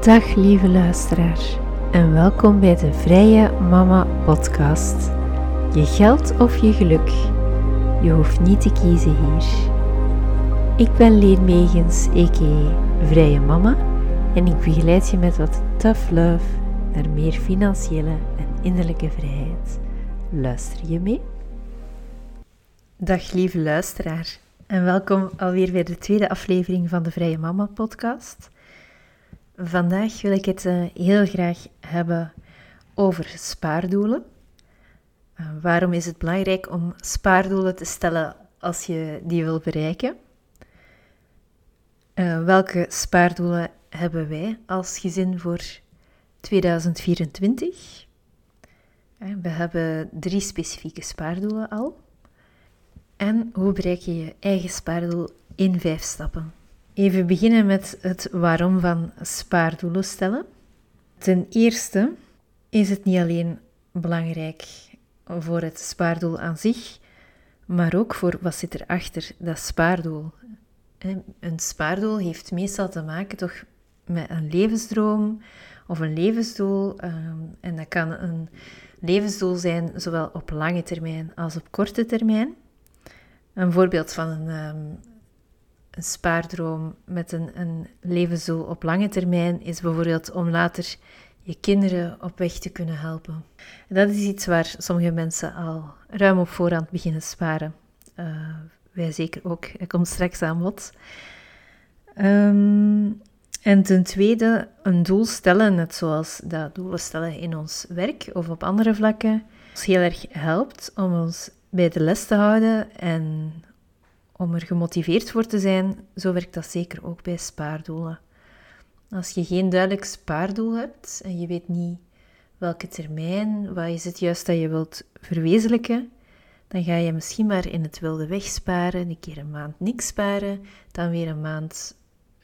Dag lieve luisteraar en welkom bij de Vrije Mama Podcast. Je geld of je geluk, je hoeft niet te kiezen hier. Ik ben Leen Megens. Vrije Mama en ik begeleid je met wat tough love naar meer financiële en innerlijke vrijheid. Luister je mee? Dag lieve luisteraar en welkom alweer bij de tweede aflevering van de Vrije Mama Podcast. Vandaag wil ik het uh, heel graag hebben over spaardoelen. Uh, waarom is het belangrijk om spaardoelen te stellen als je die wil bereiken? Uh, welke spaardoelen hebben wij als gezin voor 2024? We hebben drie specifieke spaardoelen al. En hoe bereik je je eigen spaardoel in vijf stappen? Even beginnen met het waarom van spaardoelen stellen. Ten eerste is het niet alleen belangrijk voor het spaardoel aan zich, maar ook voor wat zit er achter dat spaardoel. Een spaardoel heeft meestal te maken toch met een levensdroom of een levensdoel. Ehm, en dat kan een levensdoel zijn zowel op lange termijn als op korte termijn. Een voorbeeld van een, ehm, een spaardroom met een, een levensdoel op lange termijn is bijvoorbeeld om later je kinderen op weg te kunnen helpen. En dat is iets waar sommige mensen al ruim op voorhand beginnen sparen. Uh, wij zeker ook. Ik komt straks aan bod. Um, en ten tweede, een doel stellen, net zoals dat doelen stellen in ons werk of op andere vlakken, ons heel erg helpt om ons bij de les te houden en om er gemotiveerd voor te zijn, zo werkt dat zeker ook bij spaardoelen. Als je geen duidelijk spaardoel hebt en je weet niet welke termijn, wat is het juist dat je wilt verwezenlijken, dan ga je misschien maar in het wilde weg sparen, een keer een maand niks sparen, dan weer een maand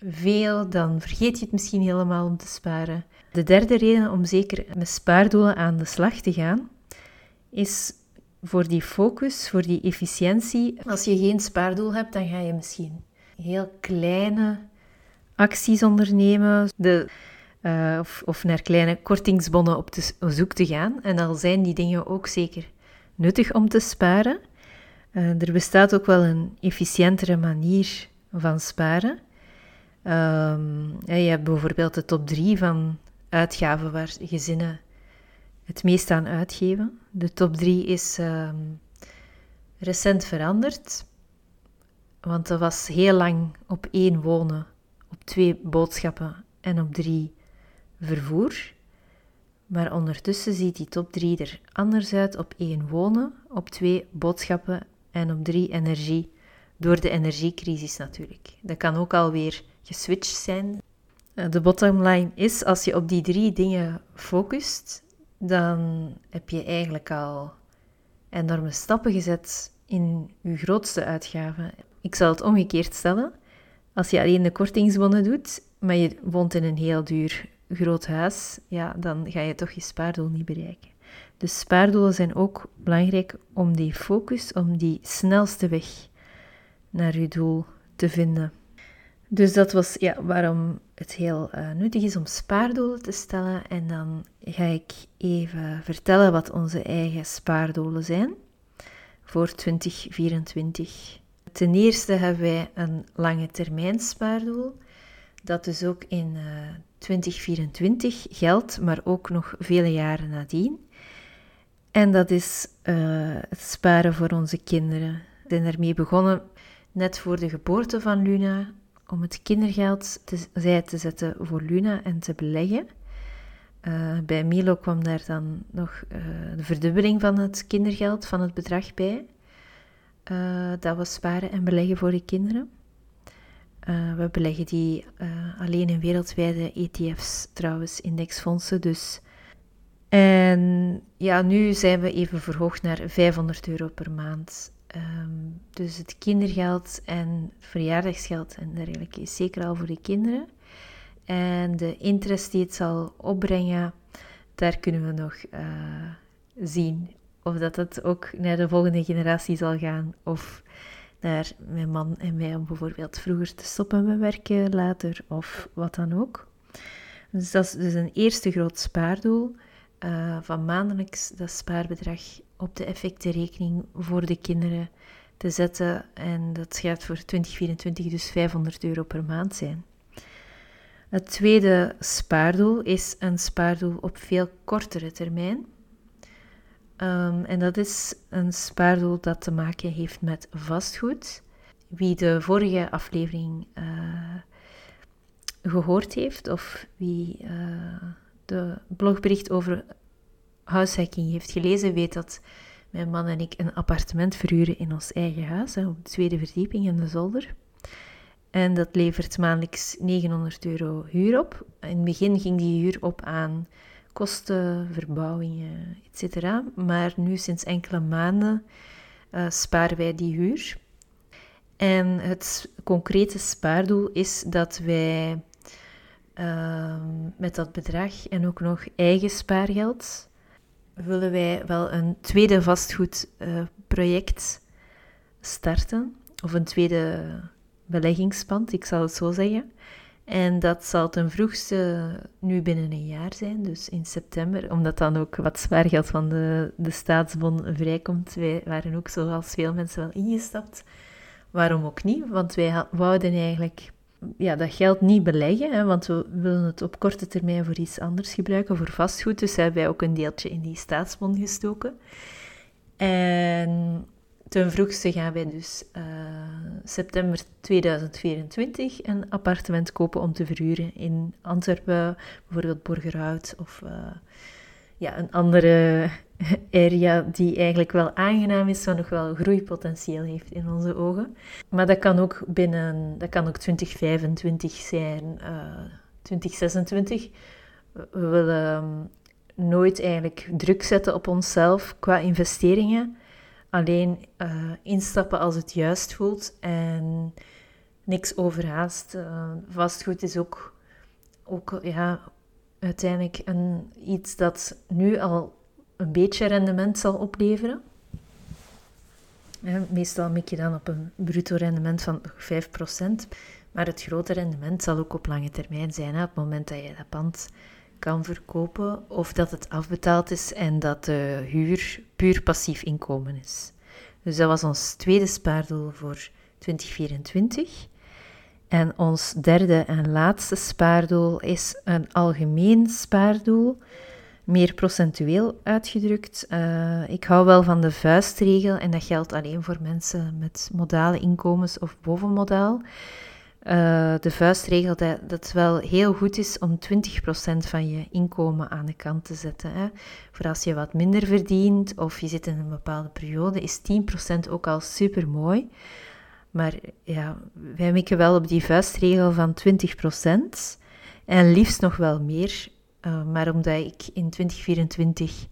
veel, dan vergeet je het misschien helemaal om te sparen. De derde reden om zeker met spaardoelen aan de slag te gaan, is voor die focus, voor die efficiëntie. Als je geen spaardoel hebt, dan ga je misschien heel kleine acties ondernemen. De, uh, of, of, naar kleine kortingsbonnen op, te, zoek te gaan. En al zijn die dingen ook zeker nuttig om te sparen. Uh, er bestaat ook wel een efficiëntere manier van sparen. Um, je hebt bijvoorbeeld de top 3 van uitgaven waar gezinnen het meest aan uitgeven. De top 3 is um, recent veranderd, want dat was heel lang op één wonen, op twee boodschappen en op drie vervoer. Maar ondertussen ziet die top 3 er anders uit op één wonen, op twee boodschappen en op drie energie. Door de energiecrisis natuurlijk. Dat kan ook alweer geswitcht zijn. Eh, de bottom line is, als je op die drie dingen focust, dan heb je eigenlijk al enorme stappen gezet in je grootste uitgaven. Ik zal het omgekeerd stellen. Als je alleen de kortingsbonnen doet, maar je woont in een heel duur groot huis, ja, dan ga je toch je spaardoel niet bereiken. Dus spaardoelen zijn ook belangrijk om die focus, om die snelste weg naar je doel te vinden. Dus dat was ja, waarom het heel uh, nuttig is om spaardoelen te stellen. En dan ga ik even vertellen wat onze eigen spaardoelen zijn voor 2024. Ten eerste hebben wij een lange termijn spaardoel, dat dus ook in uh, 2024 geldt, maar ook nog vele jaren nadien. En dat is uh, het sparen voor onze kinderen. We zijn daarmee begonnen net voor de geboorte van Luna, om het kindergeld te, te zetten voor Luna en te beleggen. Uh, bij Milo kwam daar dan nog uh, de verdubbeling van het kindergeld, van het bedrag bij. Uh, dat we sparen en beleggen voor de kinderen. we beleggen die alleen in wereldwijde ETF's, trouwens, indexfondsen. Dus. En ja, nu zijn we even verhoogd naar 500 euro per maand. Ehm, dus het kindergeld en verjaardagsgeld en dergelijke is zeker al voor de kinderen. En de interest die het zal opbrengen, daar kunnen we nog uh, zien of dat het ook naar de volgende generatie zal gaan. Of naar mijn man en mij om bijvoorbeeld vroeger te stoppen met werken later of wat dan ook. Dus dat is dus een eerste groot spaardoel uh, van maandelijks dat spaarbedrag op de effectenrekening voor de kinderen te zetten. En dat gaat voor 2024 dus 500 euro per maand zijn. Het tweede spaardoel is een spaardoel op veel kortere termijn. Um, en dat is een spaardoel dat te maken heeft met vastgoed. Wie de vorige aflevering uh, gehoord heeft, of wie uh, de blogbericht over huishacking heeft gelezen, weet dat mijn man en ik een appartement verhuren in ons eigen huis, hè, op de tweede verdieping in de zolder. En dat levert maandelijks 900 euro huur op. In het begin ging die huur op aan kosten, verbouwingen, etc. Maar nu sinds enkele maanden uh, sparen wij die huur. En het concrete spaardoel is dat wij uh, met dat bedrag en ook nog eigen spaargeld willen wij wel een tweede vastgoedproject uh, starten. Of een tweede beleggingspand, ik zal het zo zeggen. En dat zal ten vroegste nu binnen een jaar zijn, dus in september, omdat dan ook wat spaargeld van de, de staatsbon vrijkomt. Wij waren ook zoals veel mensen wel ingestapt. Waarom ook niet? Want wij wouden eigenlijk ja, dat geld niet beleggen, hè, want we willen het op korte termijn voor iets anders gebruiken, voor vastgoed. Dus hebben wij ook een deeltje in die staatsbond gestoken. En ten vroegste gaan wij dus uh, september 2024 een appartement kopen om te verhuren in Antwerpen, bijvoorbeeld Borgerhout of uh, ja, een andere area die eigenlijk wel aangenaam is, maar nog wel groeipotentieel heeft in onze ogen. Maar dat kan ook binnen, dat kan ook 2025 zijn, uh, 2026. We willen nooit eigenlijk druk zetten op onszelf qua investeringen. Alleen uh, instappen als het juist voelt en niks overhaast. Uh, vastgoed is ook, ook ja, uiteindelijk een, iets dat nu al een beetje rendement zal opleveren. meestal mik je dan op een bruto rendement van 5%, maar het grote rendement zal ook op lange termijn zijn. Hè, op het moment dat je dat pand kan verkopen of dat het afbetaald is en dat de huur puur passief inkomen is. Dus dat was ons tweede spaardoel voor 2024. En ons derde en laatste spaardoel is een algemeen spaardoel, meer procentueel uitgedrukt. Uh, ik hou wel van de vuistregel en dat geldt alleen voor mensen met modale inkomens of bovenmodaal. Uh, de vuistregel dat, dat wel heel goed is om 20% van je inkomen aan de kant te zetten. Hè. Voor als je wat minder verdient of je zit in een bepaalde periode, is 10% ook al super mooi. Maar ja, wij mikken wel op die vuistregel van 20% en liefst nog wel meer. Uh, maar omdat ik in 2024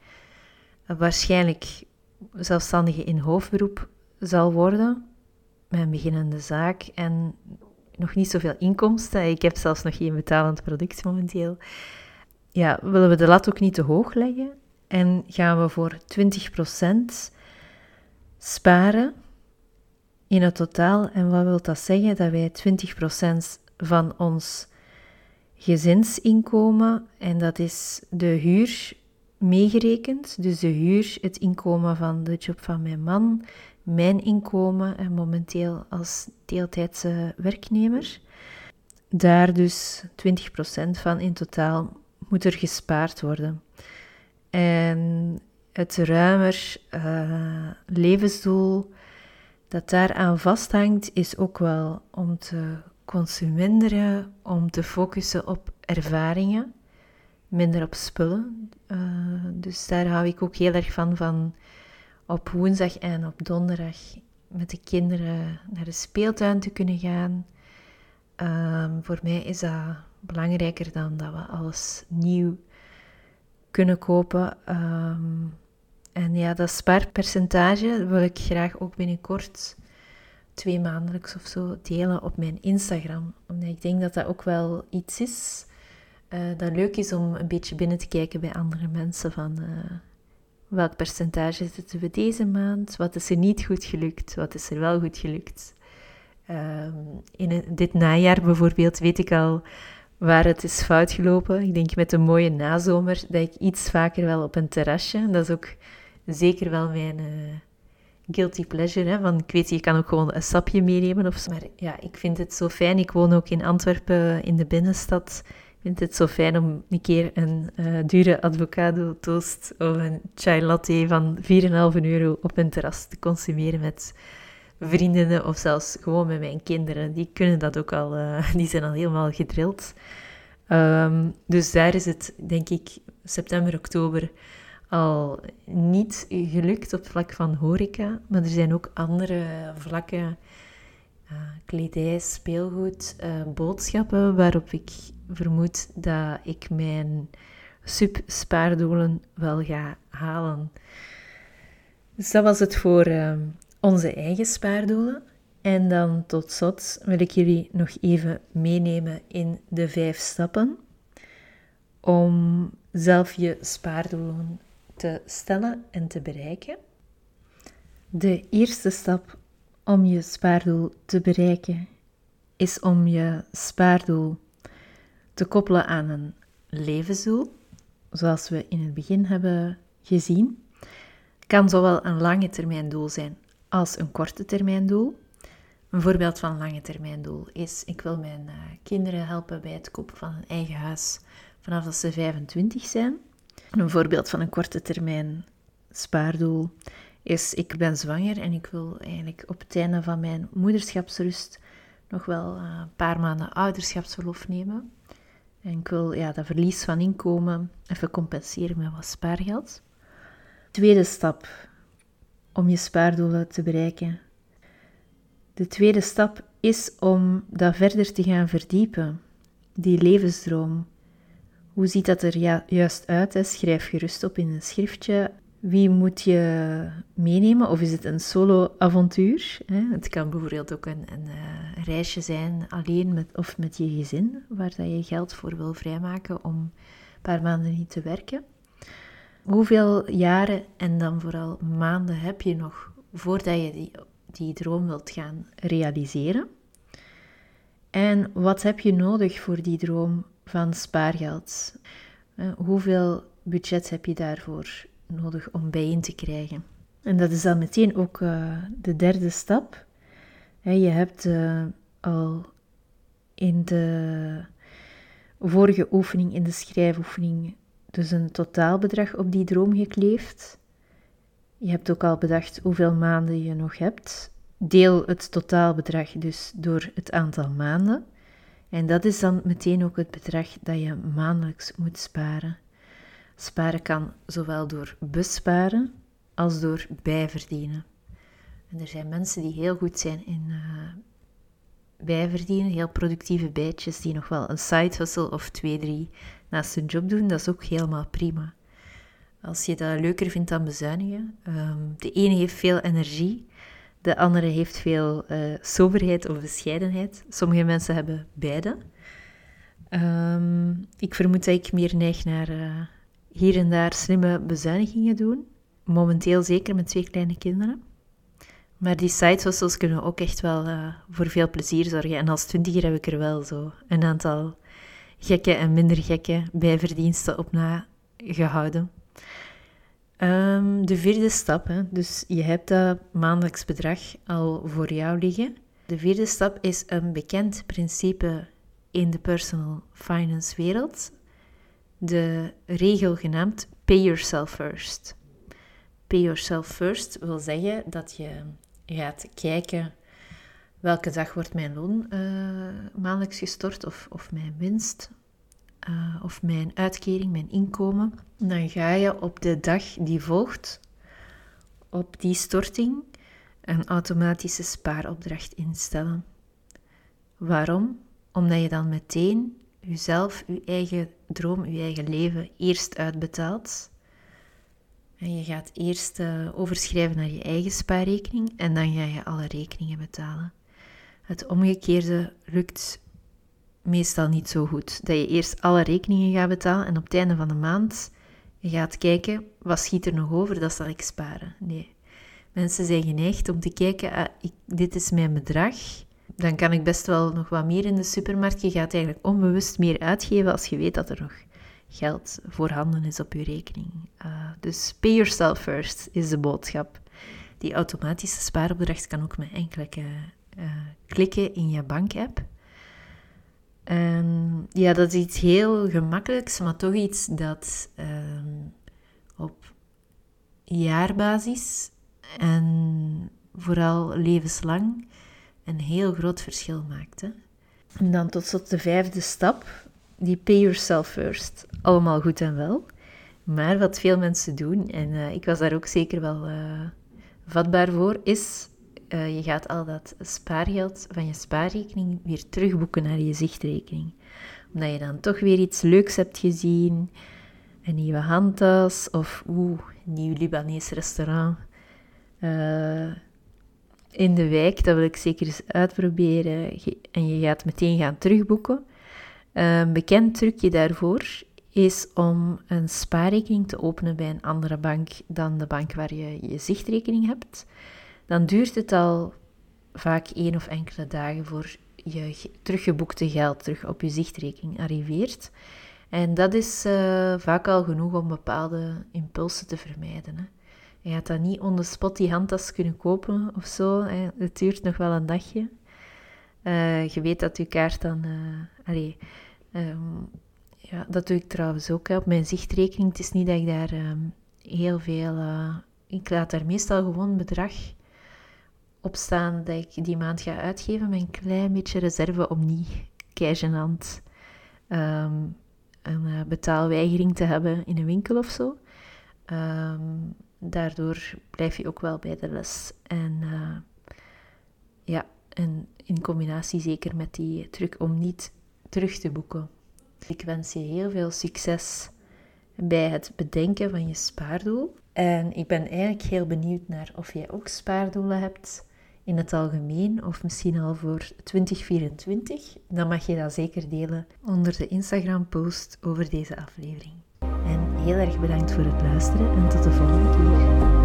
waarschijnlijk zelfstandige in hoofdberoep zal worden, mijn beginnende zaak en nog niet zoveel inkomsten. Ik heb zelfs nog geen betalend product momenteel. Ja, willen we de lat ook niet te hoog leggen en gaan we voor 20% sparen in het totaal. En wat wil dat zeggen? Dat wij 20% van ons gezinsinkomen, en dat is de huur meegerekend, dus de huur, het inkomen van de job van mijn man, mijn inkomen en momenteel als deeltijdse werknemer. Daar dus 20% van in totaal moet er gespaard worden. En het ruimer uh, levensdoel dat daaraan vasthangt, is ook wel om te consumeren, om te focussen op ervaringen, minder op spullen. Uh, dus daar hou ik ook heel erg van, van op woensdag en op donderdag met de kinderen naar de speeltuin te kunnen gaan. Um, voor mij is dat belangrijker dan dat we alles nieuw kunnen kopen. Um, en ja, dat spaarpercentage wil ik graag ook binnenkort twee maandelijks of zo delen op mijn Instagram. Omdat ik denk dat dat ook wel iets is uh, dat leuk is om een beetje binnen te kijken bij andere mensen van uh, welk percentage zitten we deze maand, wat is er niet goed gelukt, wat is er wel goed gelukt. Um, in dit najaar bijvoorbeeld weet ik al waar het is fout gelopen. Ik denk met een mooie nazomer dat ik iets vaker wel op een terrasje. Dat is ook zeker wel mijn uh, guilty pleasure. Hè? Want ik weet, je kan ook gewoon een sapje meenemen of zo. Maar ja, ik vind het zo fijn. Ik woon ook in Antwerpen in de binnenstad. Ik vind het zo fijn om een keer een uh, dure avocado toast of een chai latte van 4,5 euro op een terras te consumeren met vriendinnen of zelfs gewoon met mijn kinderen. Die kunnen dat ook al, uh, die zijn al helemaal gedrild. Um, dus daar is het, denk ik, september, oktober al niet gelukt op vlak van horeca. Maar er zijn ook andere vlakken, uh, kledij, speelgoed, uh, boodschappen, waarop ik vermoed dat ik mijn sub-spaardoelen wel ga halen. Dus dat was het voor uh, onze eigen spaardoelen. En dan tot slot wil ik jullie nog even meenemen in de vijf stappen om zelf je spaardoelen te stellen en te bereiken. De eerste stap om je spaardoel te bereiken is om je spaardoel te koppelen aan een levensdoel, zoals we in het begin hebben gezien. Kan zowel een lange termijn doel zijn als een korte termijn doel. Een voorbeeld van een lange termijn doel is: ik wil mijn uh, kinderen helpen bij het kopen van een eigen huis vanaf dat ze 25 zijn. Een voorbeeld van een korte termijn spaardoel is: ik ben zwanger en ik wil eigenlijk op het einde van mijn moederschapsrust nog wel een paar maanden ouderschapsverlof nemen. En ik wil ja, dat verlies van inkomen even compenseren met wat spaargeld. Tweede stap om je spaardoelen te bereiken. De tweede stap is om dat verder te gaan verdiepen, die levensdroom. Hoe ziet dat er juist uit? Schrijf gerust op in een schriftje. Wie moet je meenemen? Of is het een solo-avontuur? Het kan bijvoorbeeld ook een, een, een, eh, reisje zijn alleen met, of met je gezin, waar dat je geld voor wil vrijmaken om een paar maanden niet te werken. Hoeveel jaren en dan vooral maanden heb je nog voordat je die, die droom wilt gaan realiseren? En wat heb je nodig voor die droom van spaargeld? Eh, hoeveel budget heb je daarvoor nodig om bijeen te krijgen? En dat is dan meteen ook uh, de derde stap. Je hebt uh, al in de vorige oefening, in de schrijfoefening, dus een totaalbedrag op die droom gekleefd. Je hebt ook al bedacht hoeveel maanden je nog hebt. Deel het totaalbedrag dus door het aantal maanden. En dat is dan meteen ook het bedrag dat je maandelijks moet sparen. Sparen kan zowel door besparen als door bijverdienen. En er zijn mensen die heel goed zijn in uh, bijverdienen, heel productieve bijtjes die nog wel een side hustle of twee, drie naast hun job doen, dat is ook helemaal prima. Als je dat leuker vindt dan bezuinigen. Ehm, de ene heeft veel energie, de andere heeft veel uh, soberheid of bescheidenheid. Sommige mensen hebben beide. Um, ik vermoed dat ik meer neig naar uh, hier en daar slimme bezuinigingen doen. Momenteel zeker met twee kleine kinderen. Maar die side kunnen ook echt wel uh, voor veel plezier zorgen. En als twintiger heb ik er wel zo een aantal gekke en minder gekke bijverdiensten op nagehouden. Um, de vierde stap, hè. dus je hebt dat maandelijks bedrag al voor jou liggen. De vierde stap is een bekend principe in de personal finance wereld. De regel genaamd pay yourself first. Pay yourself first wil zeggen dat je gaat kijken welke dag wordt mijn loon uh, maandelijks gestort of, of mijn winst uh, of mijn uitkering, mijn inkomen. Dan ga je op de dag die volgt, op die storting, een automatische spaaropdracht instellen. Waarom? Omdat je dan meteen jezelf, je eigen droom, je eigen leven eerst uitbetaalt. En je gaat eerst uh, overschrijven naar je eigen spaarrekening en dan ga je alle rekeningen betalen. Het omgekeerde lukt meestal niet zo goed. Dat je eerst alle rekeningen gaat betalen en op het einde van de maand gaat kijken, wat schiet er nog over, dat zal ik sparen. Nee. Mensen zijn geneigd om te kijken, ah, ik, dit is mijn bedrag, dan kan ik best wel nog wat meer in de supermarkt. Je gaat eigenlijk onbewust meer uitgeven als je weet dat er nog geld voorhanden is op je rekening. Uh, dus pay yourself first is de boodschap. Die automatische spaaropdracht kan ook met enkele uh, klikken in je bankapp. En ja, dat is iets heel gemakkelijks, maar toch iets dat ehm, op jaarbasis en vooral levenslang een heel groot verschil maakt. En dan tot slot de vijfde stap, die pay yourself first. Allemaal goed en wel. Maar wat veel mensen doen, en uh, ik was daar ook zeker wel uh, vatbaar voor, is uh, je gaat al dat spaargeld van je spaarrekening weer terugboeken naar je zichtrekening. Omdat je dan toch weer iets leuks hebt gezien, een nieuwe handtas of oeh, nieuw Libanese restaurant in de wijk. Dat wil ik zeker eens uitproberen. En je gaat meteen gaan terugboeken. Een bekend trucje daarvoor is om een spaarrekening te openen bij een andere bank dan de bank waar je je zichtrekening hebt. Dan duurt het al vaak één of enkele dagen voor je teruggeboekte geld terug op je zichtrekening arriveert. En dat is uh, vaak al genoeg om bepaalde impulsen te vermijden. Hè. Je gaat dat niet on spot die handtas kunnen kopen of zo. Hè. Het duurt nog wel een dagje. Uh, je weet dat je kaart dan... Allee, um, ja, dat doe ik trouwens ook hè, op mijn zichtrekening. Het is niet dat ik daar um, heel veel... Ik laat daar meestal gewoon bedrag op staan dat ik die maand ga uitgeven met een klein beetje reserve om niet keigenant um, een betaalweigering te hebben in een winkel of zo. Um, daardoor blijf je ook wel bij de les. En uh, ja, en in combinatie zeker met die truc om niet terug te boeken. Ik wens je heel veel succes bij het bedenken van je spaardoel. En ik ben eigenlijk heel benieuwd naar of jij ook spaardoelen hebt in het algemeen of misschien al voor 2024. Dan mag je dat zeker delen onder de Instagram post over deze aflevering. En heel erg bedankt voor het luisteren en tot de volgende keer.